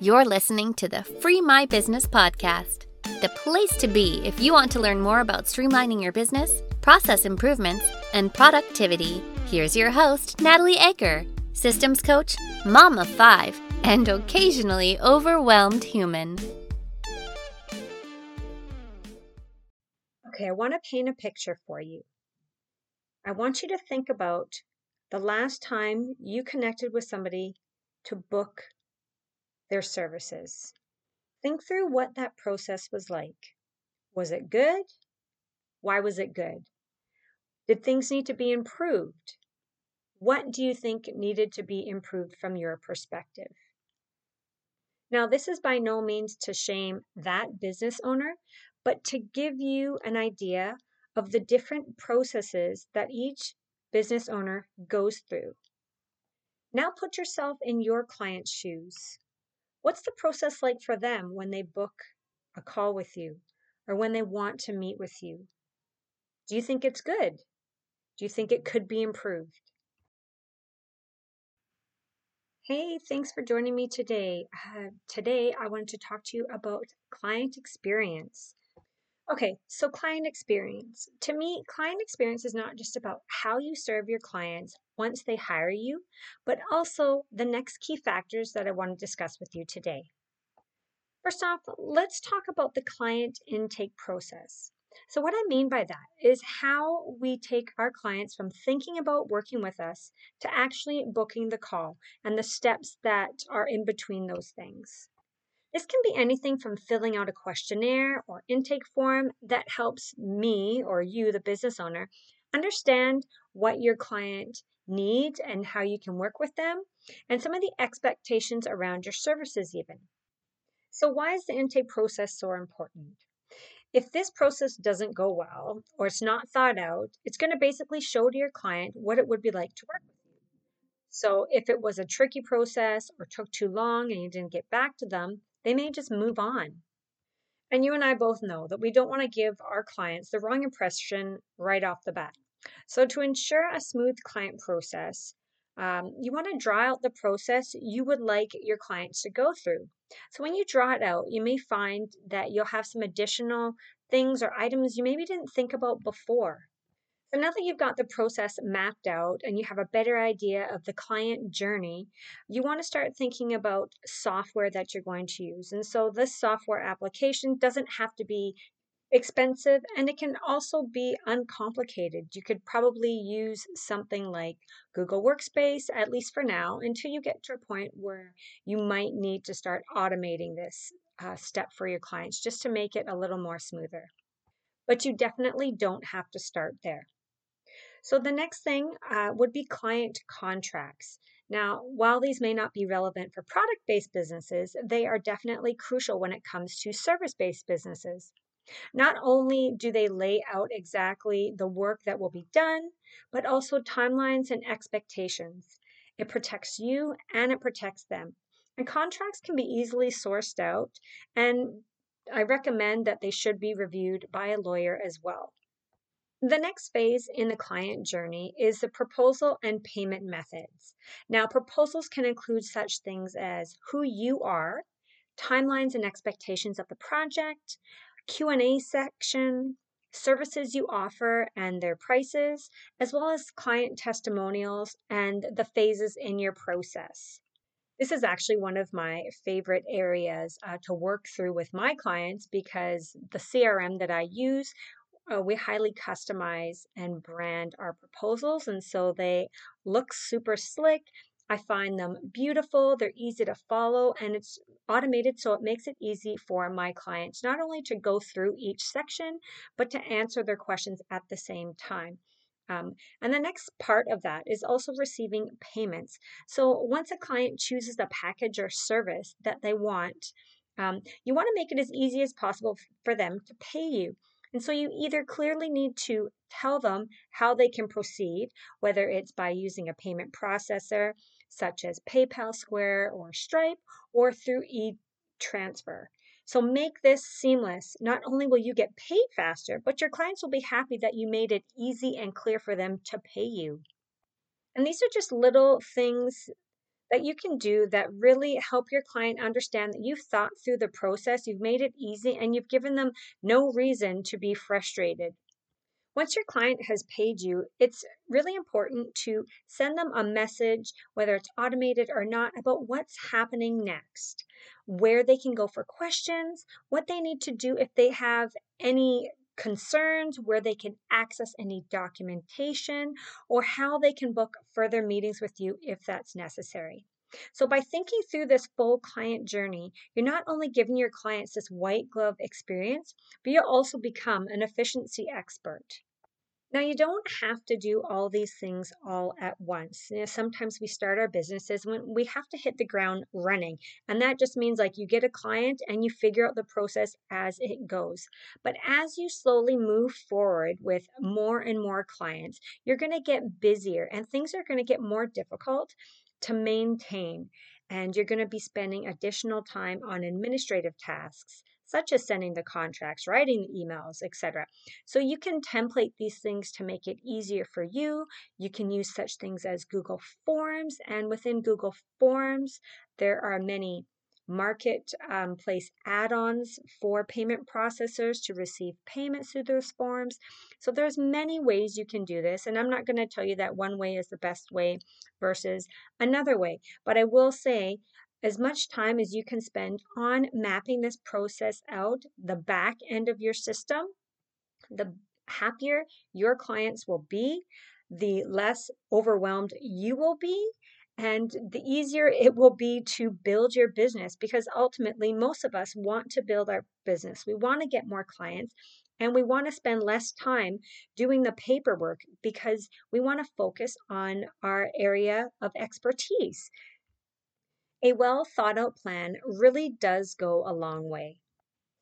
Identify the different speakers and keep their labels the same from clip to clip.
Speaker 1: You're listening to the Free My Business podcast, the place to be if you want to learn more about streamlining your business, process improvements, and productivity. Here's your host, Natalie Egger, systems coach, mom of five, and occasionally overwhelmed human.
Speaker 2: Okay, I want to paint a picture for you. I want you to think about the last time you connected with somebody to book their services. Think through what that process was like. Was it good? Why was it good? Did things need to be improved? What do you think needed to be improved from your perspective? Now, this is by no means to shame that business owner, but to give you an idea of the different processes that each business owner goes through. Now, put yourself in your client's shoes. What's the process like for them when they book a call with you or when they want to meet with you? Do you think it's good? Do you think it could be improved? Hey, thanks for joining me today. Uh, today, I wanted to talk to you about client experience. Okay, so client experience. To me, client experience is not just about how you serve your clients once they hire you, but also the next key factors that I want to discuss with you today. First off, let's talk about the client intake process. So, what I mean by that is how we take our clients from thinking about working with us to actually booking the call and the steps that are in between those things. This can be anything from filling out a questionnaire or intake form that helps me or you, the business owner, understand what your client needs and how you can work with them, and some of the expectations around your services, even. So, why is the intake process so important? If this process doesn't go well or it's not thought out, it's going to basically show to your client what it would be like to work with you. So, if it was a tricky process or took too long and you didn't get back to them, they may just move on. And you and I both know that we don't want to give our clients the wrong impression right off the bat. So, to ensure a smooth client process, um, you want to draw out the process you would like your clients to go through. So, when you draw it out, you may find that you'll have some additional things or items you maybe didn't think about before. So now that you've got the process mapped out and you have a better idea of the client journey, you want to start thinking about software that you're going to use. And so this software application doesn't have to be expensive and it can also be uncomplicated. You could probably use something like Google Workspace, at least for now, until you get to a point where you might need to start automating this uh, step for your clients just to make it a little more smoother. But you definitely don't have to start there. So the next thing uh, would be client contracts. Now, while these may not be relevant for product based businesses, they are definitely crucial when it comes to service based businesses. Not only do they lay out exactly the work that will be done, but also timelines and expectations. It protects you and it protects them. And contracts can be easily sourced out, and I recommend that they should be reviewed by a lawyer as well. The next phase in the client journey is the proposal and payment methods. Now, proposals can include such things as who you are, timelines and expectations of the project, Q&A section, services you offer and their prices, as well as client testimonials and the phases in your process. This is actually one of my favorite areas uh, to work through with my clients because the CRM that I use uh, we highly customize and brand our proposals. And so they look super slick. I find them beautiful, they're easy to follow, and it's automated so it makes it easy for my clients not only to go through each section, but to answer their questions at the same time. Um, and the next part of that is also receiving payments. So once a client chooses the package or service that they want, um, you want to make it as easy as possible for them to pay you. And so you either clearly need to tell them how they can proceed, whether it's by using a payment processor such as PayPal, Square, or Stripe, or through e transfer. So make this seamless. Not only will you get paid faster, but your clients will be happy that you made it easy and clear for them to pay you. And these are just little things that you can do that really help your client understand that you've thought through the process, you've made it easy, and you've given them no reason to be frustrated. Once your client has paid you, it's really important to send them a message, whether it's automated or not, about what's happening next, where they can go for questions, what they need to do if they have any concerns, where they can access any documentation, or how they can book further meetings with you if that's necessary. So, by thinking through this full client journey, you're not only giving your clients this white glove experience, but you also become an efficiency expert. Now, you don't have to do all these things all at once. You know, sometimes we start our businesses when we have to hit the ground running. And that just means like you get a client and you figure out the process as it goes. But as you slowly move forward with more and more clients, you're going to get busier and things are going to get more difficult to maintain. And you're going to be spending additional time on administrative tasks such as sending the contracts, writing the emails, etc. So you can template these things to make it easier for you. You can use such things as Google Forms, and within Google Forms, there are many marketplace um, add-ons for payment processors to receive payments through those forms so there's many ways you can do this and i'm not going to tell you that one way is the best way versus another way but i will say as much time as you can spend on mapping this process out, the back end of your system, the happier your clients will be, the less overwhelmed you will be, and the easier it will be to build your business because ultimately, most of us want to build our business. We want to get more clients. And we want to spend less time doing the paperwork because we want to focus on our area of expertise. A well thought out plan really does go a long way.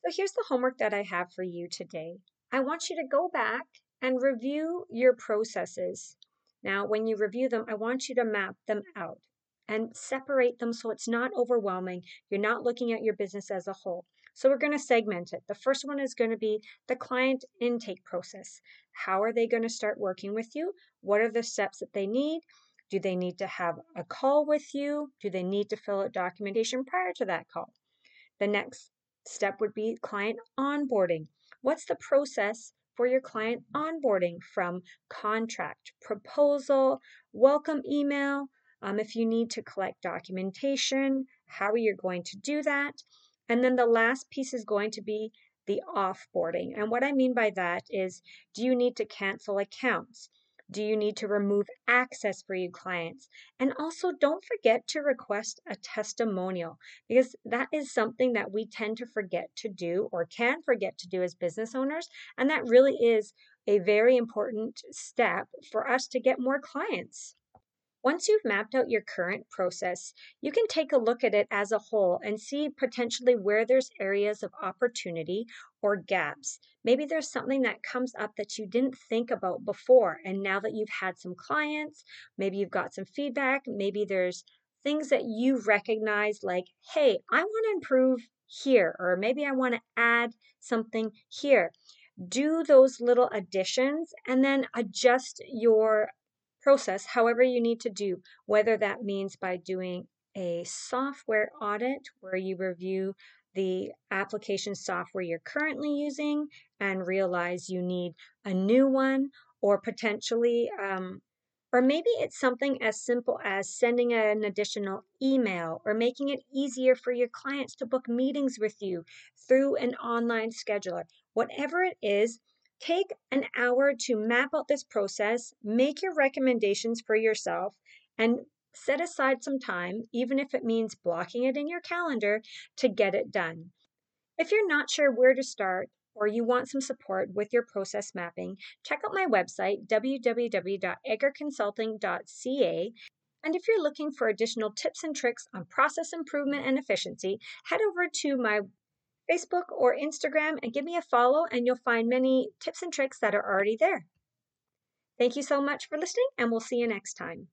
Speaker 2: So here's the homework that I have for you today. I want you to go back and review your processes. Now, when you review them, I want you to map them out and separate them so it's not overwhelming. You're not looking at your business as a whole. So we're going to segment it. The first one is going to be the client intake process. How are they going to start working with you? What are the steps that they need? Do they need to have a call with you? Do they need to fill out documentation prior to that call? The next step would be client onboarding. What's the process for your client onboarding from contract, proposal, welcome email? Um, if you need to collect documentation, how are you going to do that? And then the last piece is going to be the offboarding. And what I mean by that is do you need to cancel accounts? Do you need to remove access for your clients? And also, don't forget to request a testimonial because that is something that we tend to forget to do or can forget to do as business owners. And that really is a very important step for us to get more clients. Once you've mapped out your current process, you can take a look at it as a whole and see potentially where there's areas of opportunity or gaps. Maybe there's something that comes up that you didn't think about before. And now that you've had some clients, maybe you've got some feedback, maybe there's things that you recognize like, hey, I want to improve here, or maybe I want to add something here. Do those little additions and then adjust your process however you need to do, whether that means by doing a software audit where you review the application software you're currently using and realize you need a new one, or potentially, um, or maybe it's something as simple as sending an additional email or making it easier for your clients to book meetings with you through an online scheduler. Whatever it is, Take an hour to map out this process, make your recommendations for yourself, and set aside some time, even if it means blocking it in your calendar, to get it done. If you're not sure where to start, or you want some support with your process mapping, check out my website, www.eggerconsulting.ca. And if you're looking for additional tips and tricks on process improvement and efficiency, head over to my Facebook or Instagram and give me a follow, and you'll find many tips and tricks that are already there. Thank you so much for listening, and we'll see you next time.